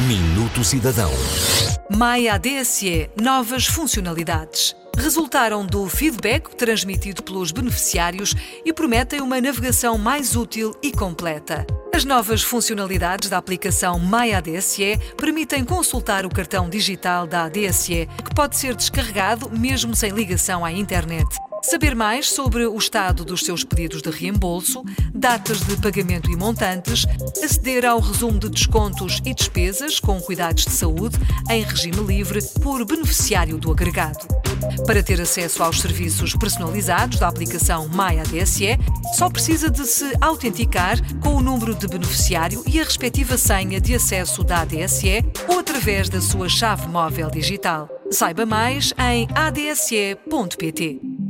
Minuto Cidadão. Maia DSE novas funcionalidades. Resultaram do feedback transmitido pelos beneficiários e prometem uma navegação mais útil e completa. As novas funcionalidades da aplicação Maia DSE permitem consultar o cartão digital da ADSE, que pode ser descarregado mesmo sem ligação à internet. Saber mais sobre o estado dos seus pedidos de reembolso, datas de pagamento e montantes, aceder ao resumo de descontos e despesas com cuidados de saúde em regime livre por beneficiário do agregado. Para ter acesso aos serviços personalizados da aplicação Maia DSE, só precisa de se autenticar com o número de beneficiário e a respectiva senha de acesso da ADSE ou através da sua chave móvel digital. Saiba mais em adse.pt.